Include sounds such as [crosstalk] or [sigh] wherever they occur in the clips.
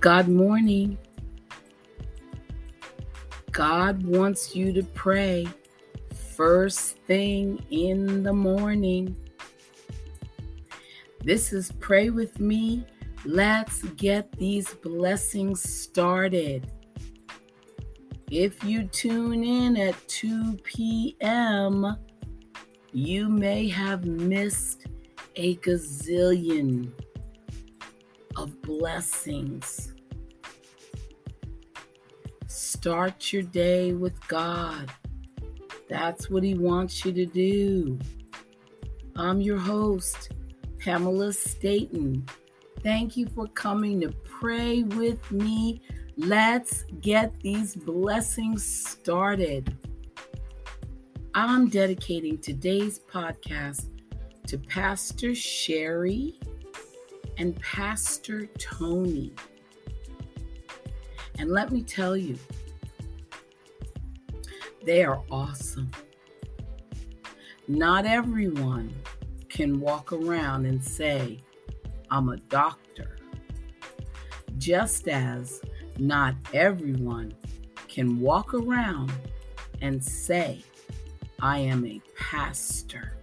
God morning. God wants you to pray first thing in the morning. This is Pray With Me. Let's get these blessings started. If you tune in at 2 p.m., you may have missed a gazillion of blessings. Start your day with God. That's what He wants you to do. I'm your host, Pamela Staten. Thank you for coming to pray with me. Let's get these blessings started. I'm dedicating today's podcast to Pastor Sherry and Pastor Tony. And let me tell you, they are awesome. Not everyone can walk around and say, I'm a doctor, just as not everyone can walk around and say, I am a pastor.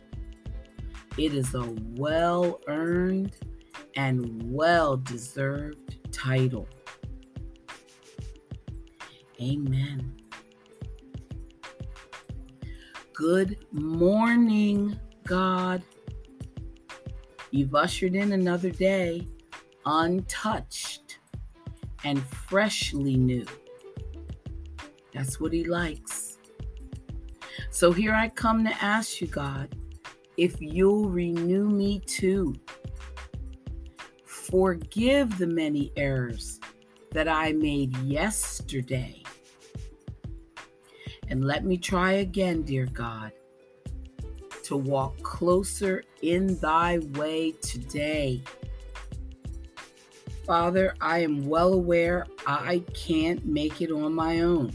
It is a well earned and well deserved title. Amen. Good morning, God. You've ushered in another day untouched and freshly new. That's what He likes. So here I come to ask you, God, if you'll renew me too forgive the many errors that I made yesterday. And let me try again, dear God, to walk closer in thy way today. Father, I am well aware I can't make it on my own.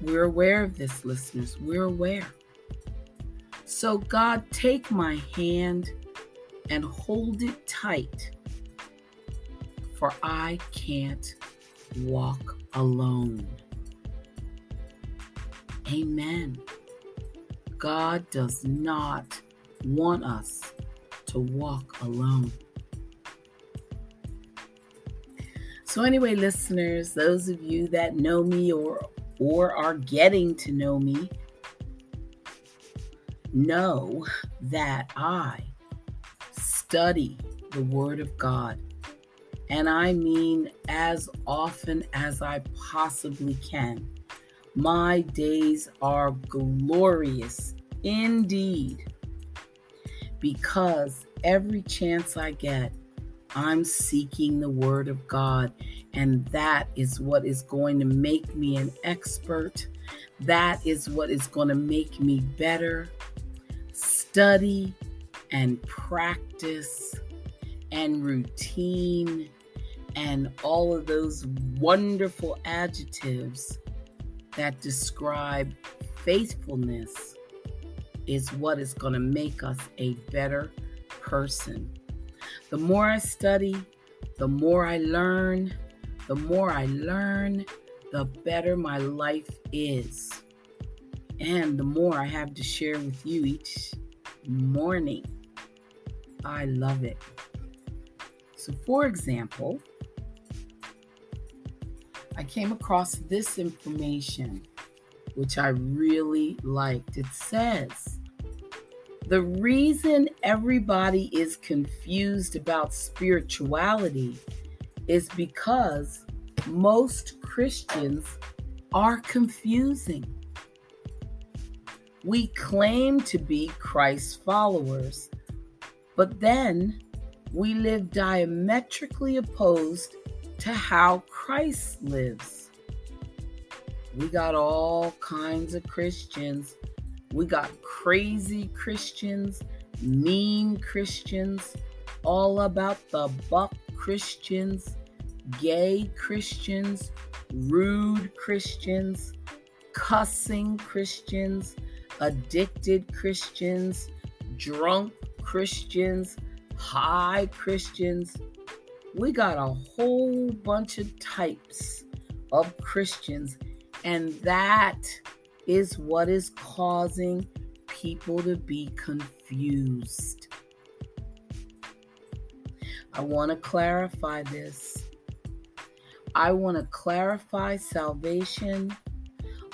We're aware of this, listeners. We're aware. So, God, take my hand and hold it tight, for I can't walk alone. Amen. God does not want us to walk alone. So anyway, listeners, those of you that know me or or are getting to know me know that I study the Word of God. And I mean as often as I possibly can. My days are glorious indeed because every chance I get, I'm seeking the Word of God. And that is what is going to make me an expert. That is what is going to make me better. Study, and practice and routine and all of those wonderful adjectives that describe faithfulness is what is going to make us a better person. The more I study, the more I learn, the more I learn, the better my life is. And the more I have to share with you each morning. I love it. So, for example, I came across this information, which I really liked. It says, the reason everybody is confused about spirituality is because most Christians are confusing. We claim to be Christ's followers, but then we live diametrically opposed to how Christ lives. We got all kinds of Christians. We got crazy Christians, mean Christians, all about the buck Christians, gay Christians, rude Christians, cussing Christians, addicted Christians, drunk Christians, high Christians, We got a whole bunch of types of Christians, and that is what is causing people to be confused. I want to clarify this. I want to clarify salvation.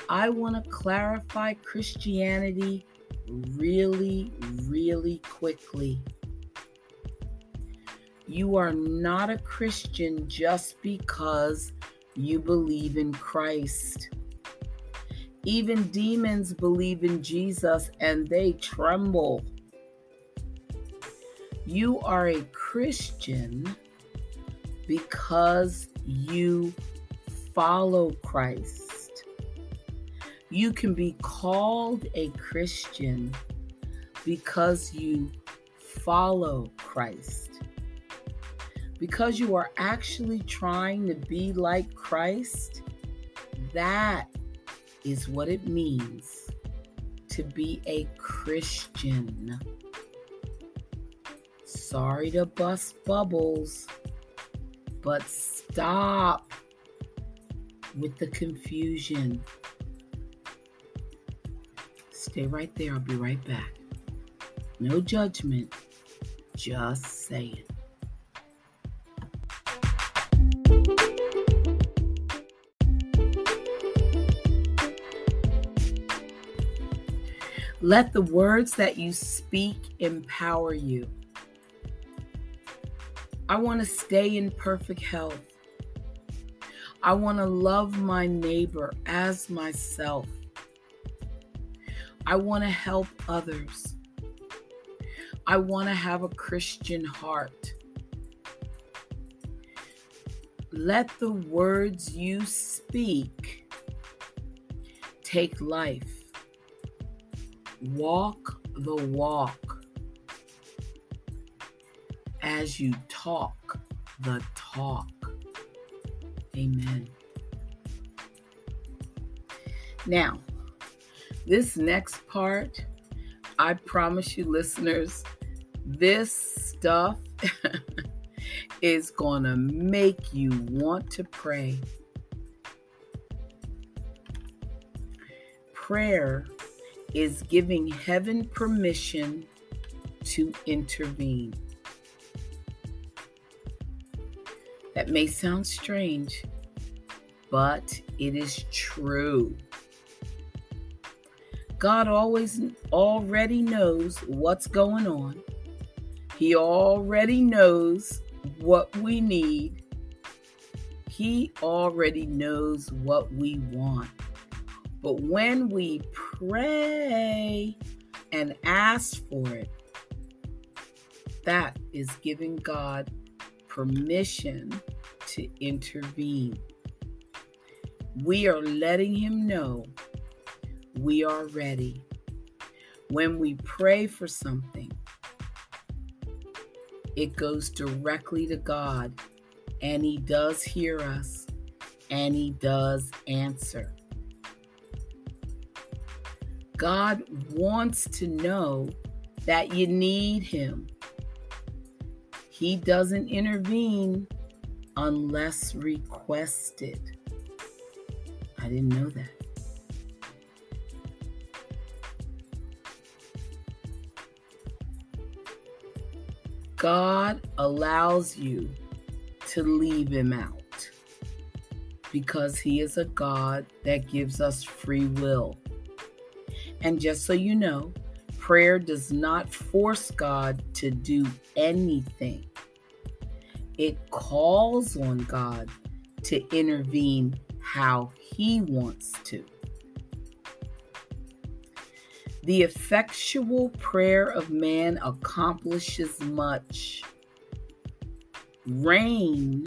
I want to clarify Christianity really, really quickly. You are not a Christian just because you believe in Christ. Even demons believe in Jesus and they tremble. You are a Christian because you follow Christ. You can be called a Christian because you follow Christ. Because you are actually trying to be like Christ, that is what it means to be a Christian. Sorry to bust bubbles, but stop with the confusion. Stay right there. I'll be right back. No judgment, just saying. Let the words that you speak empower you. I want to stay in perfect health. I want to love my neighbor as myself. I want to help others. I want to have a Christian heart. Let the words you speak take life. Walk the walk as you talk the talk. Amen. Now, this next part, I promise you, listeners, this stuff [laughs] is going to make you want to pray. Prayer is giving heaven permission to intervene. That may sound strange, but it is true. God always already knows what's going on. He already knows what we need. He already knows what we want. But when we pray and ask for it, that is giving God permission to intervene. We are letting Him know we are ready. When we pray for something, it goes directly to God, and He does hear us, and He does answer. God wants to know that you need Him. He doesn't intervene unless requested. I didn't know that. God allows you to leave him out because he is a God that gives us free will. And just so you know, prayer does not force God to do anything it calls on God to intervene how He wants to. The effectual prayer of man accomplishes much. Rain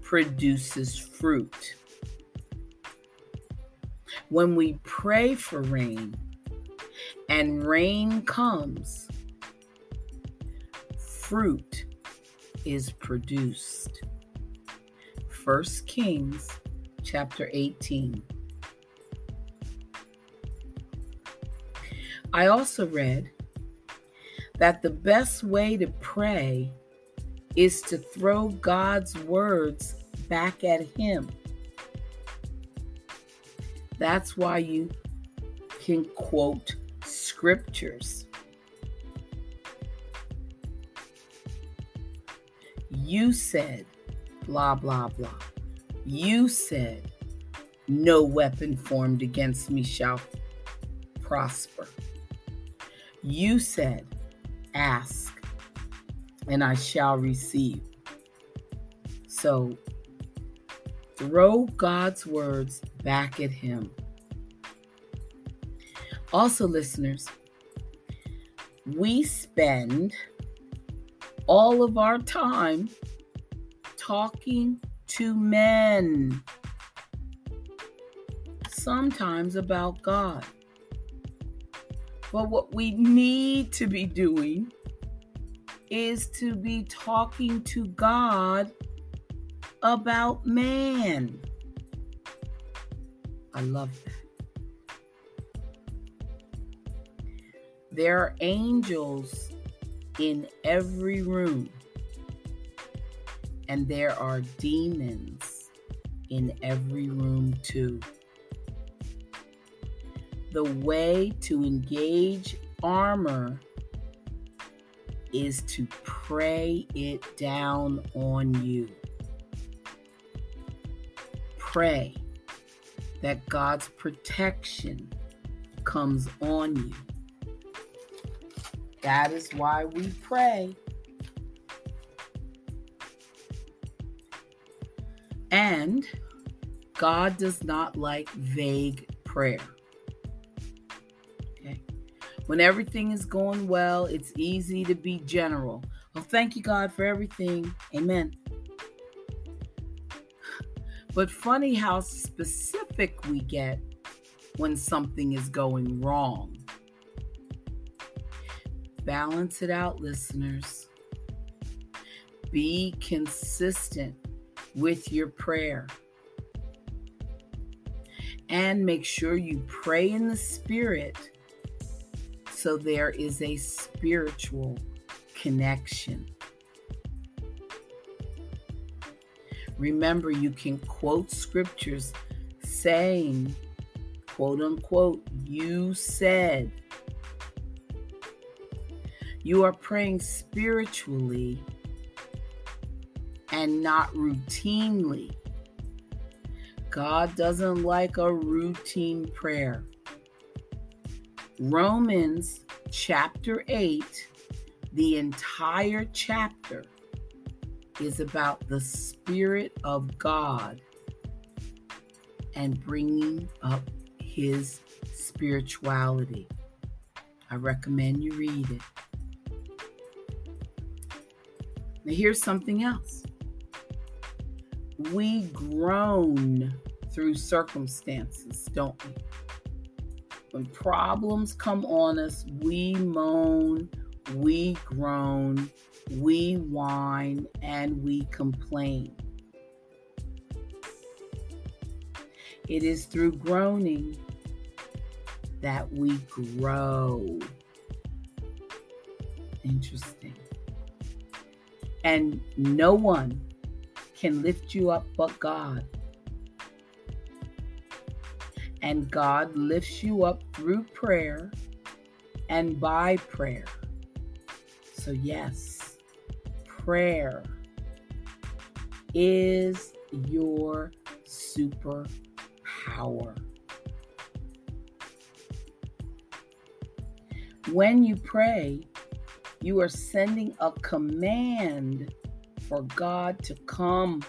produces fruit. When we pray for rain and rain comes, fruit is produced. 1 Kings chapter 18. I also read that the best way to pray is to throw God's words back at Him. That's why you can quote scriptures. You said, blah, blah, blah. You said, no weapon formed against me shall prosper. You said, ask, and I shall receive. So throw God's words back at Him. Also, listeners, we spend all of our time talking to men, sometimes about God. But what we need to be doing is to be talking to God about man. I love that. There are angels in every room, and there are demons in every room, too. The way to engage armor is to pray it down on you. Pray that God's protection comes on you. That is why we pray. And God does not like vague prayer. When everything is going well, it's easy to be general. Well, thank you, God, for everything. Amen. But funny how specific we get when something is going wrong. Balance it out, listeners. Be consistent with your prayer. And make sure you pray in the Spirit so there is a spiritual connection. Remember, you can quote scriptures saying, quote unquote, you said. You are praying spiritually and not routinely. God doesn't like a routine prayer. Romans chapter 8, the entire chapter is about the Spirit of God and bringing up His spirituality. I recommend you read it. Now, here's something else. We groan through circumstances, don't we? When problems come on us, we moan, we groan, we whine, and we complain. It is through groaning that we grow. Interesting. And no one can lift you up but God. And God lifts you up through prayer and by prayer. So, yes, prayer is your superpower. When you pray, you are sending a command for God to come.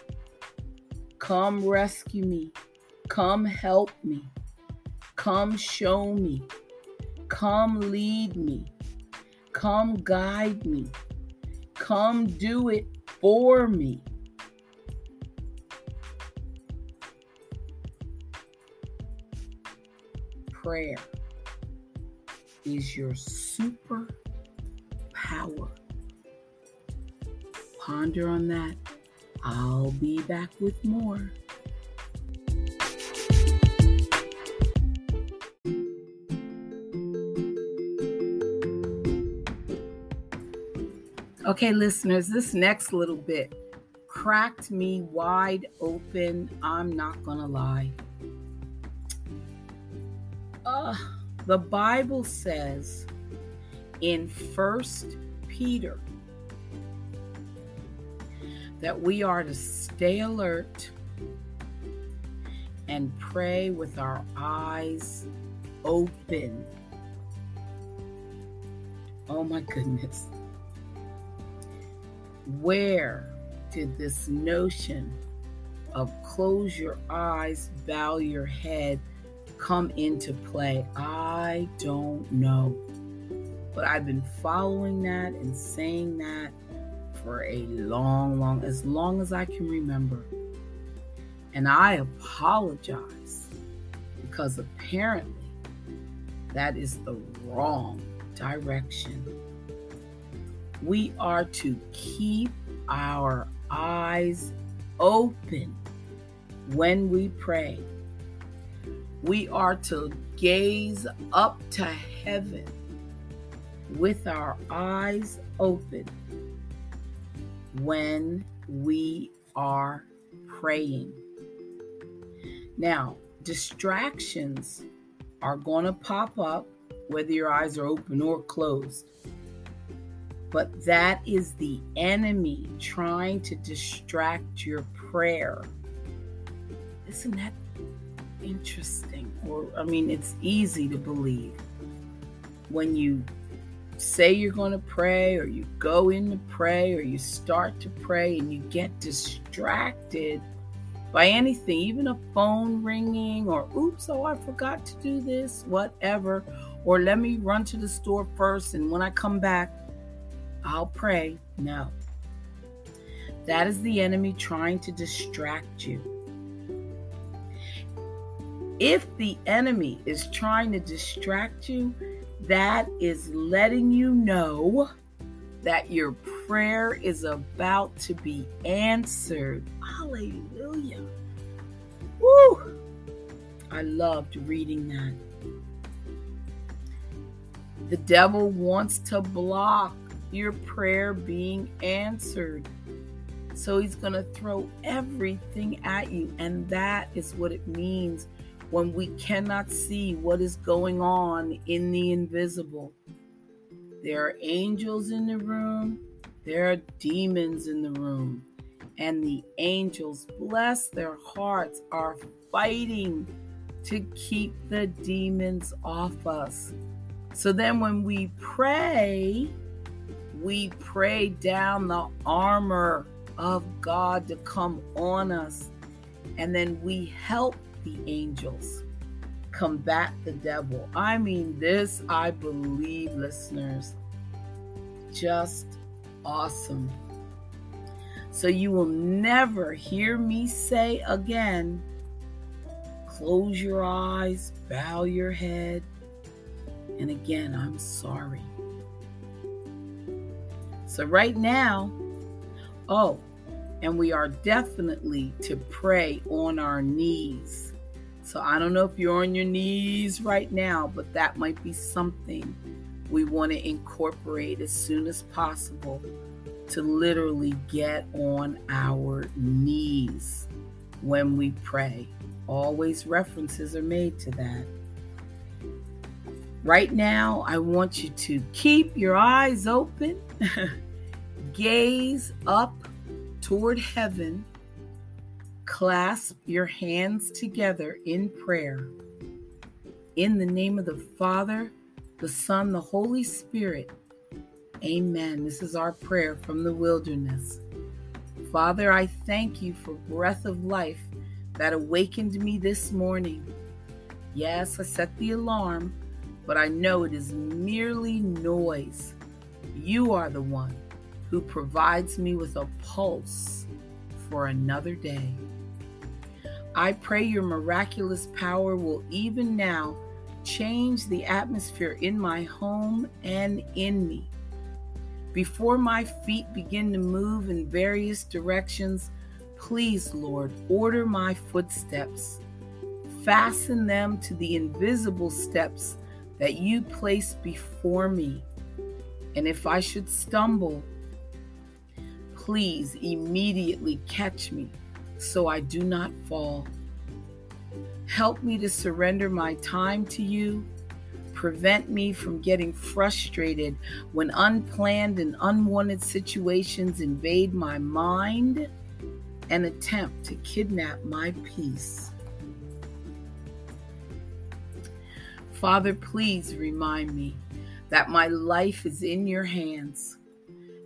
Come rescue me. Come help me. Come show me. Come lead me. Come guide me. Come do it for me. Prayer is your super power. Ponder on that. I'll be back with more. Okay, listeners, this next little bit cracked me wide open. I'm not going to lie. Uh, the Bible says in First Peter that we are to stay alert and pray with our eyes open. Oh my goodness. Where did this notion of close your eyes, bow your head come into play? I don't know. But I've been following that and saying that for a long, long, as long as I can remember. And I apologize because apparently that is the wrong direction. We are to keep our eyes open when we pray. We are to gaze up to heaven with our eyes open when we are praying. Now, distractions are going to pop up whether your eyes are open or closed. But that is the enemy trying to distract your prayer. Isn't that interesting? Or, I mean, it's easy to believe when you say you're going to pray, or you go in to pray, or you start to pray, and you get distracted by anything, even a phone ringing, or oops, oh, I forgot to do this, whatever, or let me run to the store first, and when I come back, I'll pray. No. That is the enemy trying to distract you. If the enemy is trying to distract you, that is letting you know that your prayer is about to be answered. Hallelujah. Woo! I loved reading that. The devil wants to block your prayer being answered. So he's going to throw everything at you. And that is what it means when we cannot see what is going on in the invisible. There are angels in the room, there are demons in the room. And the angels, bless their hearts, are fighting to keep the demons off us. So then when we pray, we pray down the armor of God to come on us. And then we help the angels combat the devil. I mean, this, I believe, listeners, just awesome. So you will never hear me say again, close your eyes, bow your head. And again, I'm sorry. So, right now, oh, and we are definitely to pray on our knees. So, I don't know if you're on your knees right now, but that might be something we want to incorporate as soon as possible to literally get on our knees when we pray. Always references are made to that. Right now, I want you to keep your eyes open [laughs] Gaze up toward heaven. Clasp your hands together in prayer. In the name of the Father, the Son, the Holy Spirit. Amen. This is our prayer from the wilderness. Father, I thank you for breath of life that awakened me this morning. Yes, I set the alarm, but I know it is merely noise. You are the one who provides me with a pulse for another day. I pray your miraculous power will even now change the atmosphere in my home and in me. Before my feet begin to move in various directions, please, Lord, order my footsteps. Fasten them to the invisible steps that you place before me. And if I should stumble, Please immediately catch me so I do not fall. Help me to surrender my time to you. Prevent me from getting frustrated when unplanned and unwanted situations invade my mind and attempt to kidnap my peace. Father, please remind me that my life is in your hands.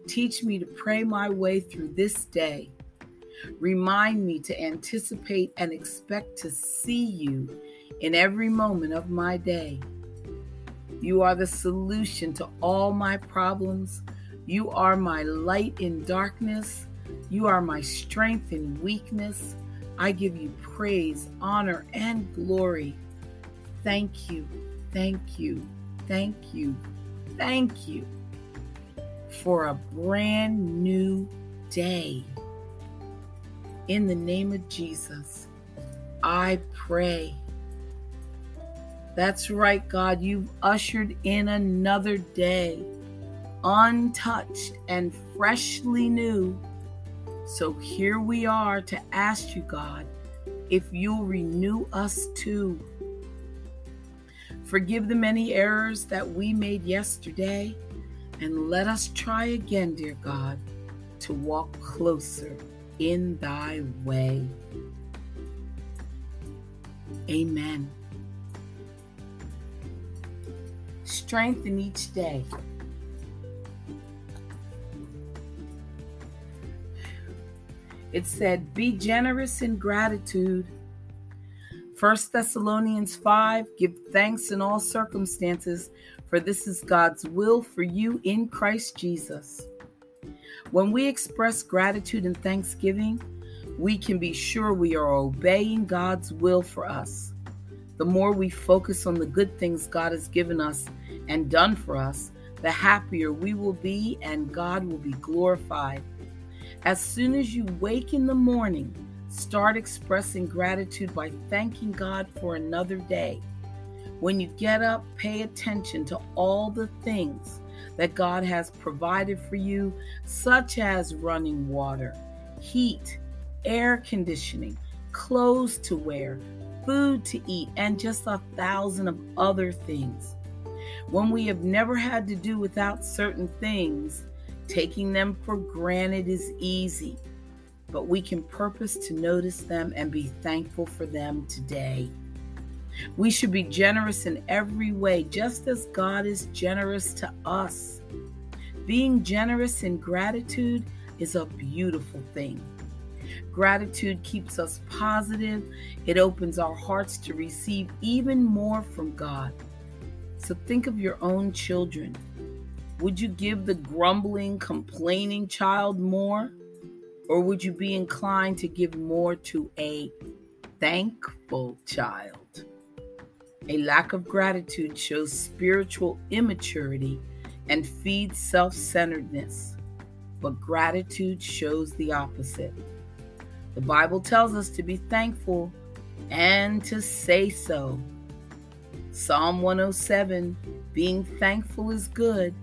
Teach me to pray my way through this day Remind me to anticipate and expect to see you in every moment of my day. You are the solution to all my problems. You are my light in darkness. You are my strength in weakness. I give you praise, honor, and glory. Thank you, thank you, thank you, thank you for a brand new day. In the name of Jesus, I pray. That's right, God. You've ushered in another day, untouched and freshly new. So here we are to ask you, God, if you'll renew us too. Forgive the many errors that we made yesterday, and let us try again, dear God, to walk closer in thy way. Amen. Strengthen each day. It said, Be generous in gratitude. 1 Thessalonians 5 Give thanks in all circumstances, for this is God's will for you in Christ Jesus. When we express gratitude and thanksgiving, we can be sure we are obeying God's will for us. The more we focus on the good things God has given us and done for us, the happier we will be and God will be glorified. As soon as you wake in the morning, start expressing gratitude by thanking God for another day. When you get up, pay attention to all the things that God has provided for you, such as running water, heat, air conditioning, clothes to wear, food to eat, and just a thousand of other things. When we have never had to do without certain things, taking them for granted is easy, but we can purpose to notice them and be thankful for them today. We should be generous in every way, just as God is generous to us. Being generous in gratitude is a beautiful thing. Gratitude keeps us positive, it opens our hearts to receive even more from God. So think of your own children. Would you give the grumbling, complaining child more? Or would you be inclined to give more to a thankful child? A lack of gratitude shows spiritual immaturity and feeds self centeredness, but gratitude shows the opposite. The Bible tells us to be thankful and to say so. Psalm 107 being thankful is good,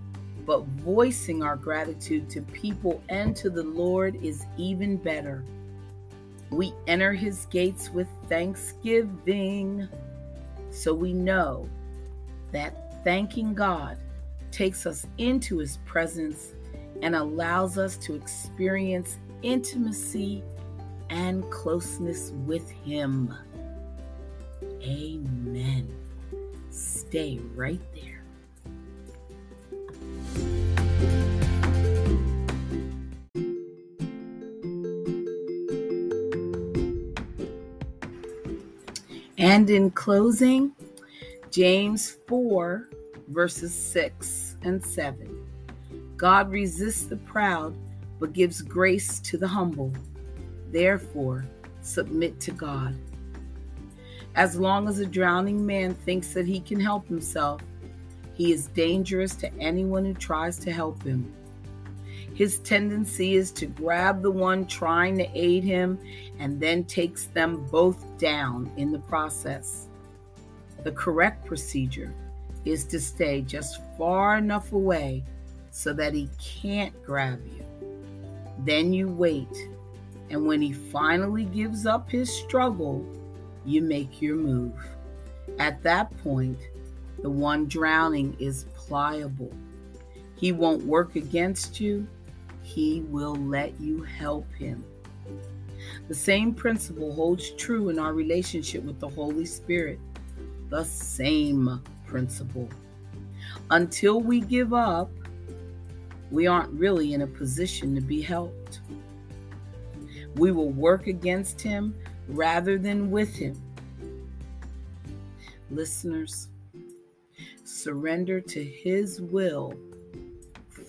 but voicing our gratitude to people and to the Lord is even better. We enter his gates with thanksgiving so we know that thanking God takes us into His presence and allows us to experience intimacy and closeness with Him. Amen. Stay right there. And in closing, James 4, verses 6 and 7. God resists the proud, but gives grace to the humble. Therefore, submit to God. As long as a drowning man thinks that he can help himself, he is dangerous to anyone who tries to help him. His tendency is to grab the one trying to aid him and then takes them both down in the process. The correct procedure is to stay just far enough away so that he can't grab you. Then you wait. And when he finally gives up his struggle, you make your move. At that point, the one drowning is pliable. He won't work against you, he will let you help him. The same principle holds true in our relationship with the Holy Spirit. The same principle. Until we give up, we aren't really in a position to be helped. We will work against him rather than with him. Listeners, surrender to his will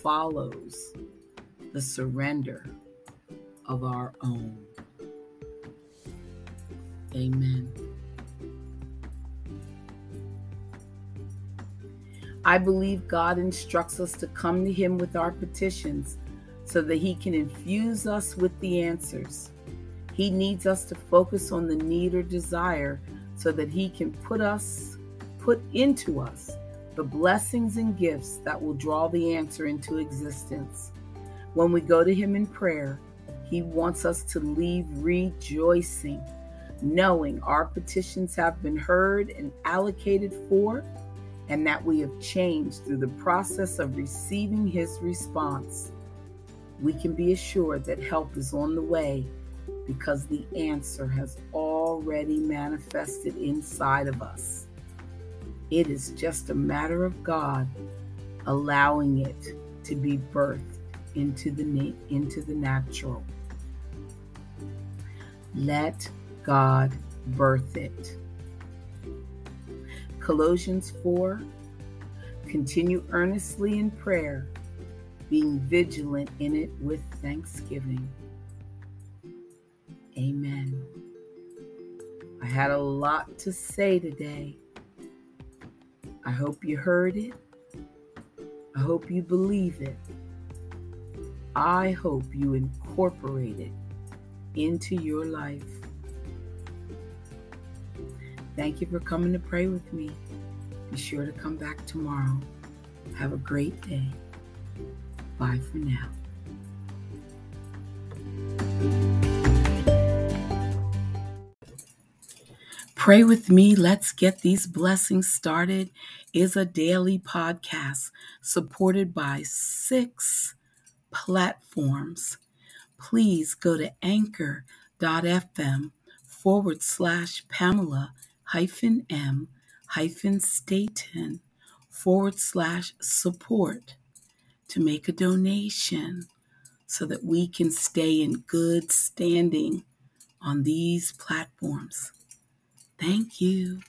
follows the surrender of our own. Amen. I believe God instructs us to come to Him with our petitions so that He can infuse us with the answers. He needs us to focus on the need or desire so that He can put us, put into us, the blessings and gifts that will draw the answer into existence. When we go to Him in prayer, He wants us to leave rejoicing, knowing our petitions have been heard and allocated for and that we have changed through the process of receiving His response, we can be assured that help is on the way because the answer has already manifested inside of us. It is just a matter of God allowing it to be birthed into the, into the natural. Let God birth it. Colossians 4 Continue earnestly in prayer, being vigilant in it with thanksgiving. Amen. I had a lot to say today. I hope you heard it. I hope you believe it. I hope you incorporate it into your life. Thank you for coming to pray with me. Be sure to come back tomorrow. Have a great day. Bye for now. Pray with me. Let's get these blessings started is a daily podcast supported by six platforms. Please go to anchor.fm forward slash Pamela hyphen M hyphen Staten forward slash support to make a donation so that we can stay in good standing on these platforms. Thank you.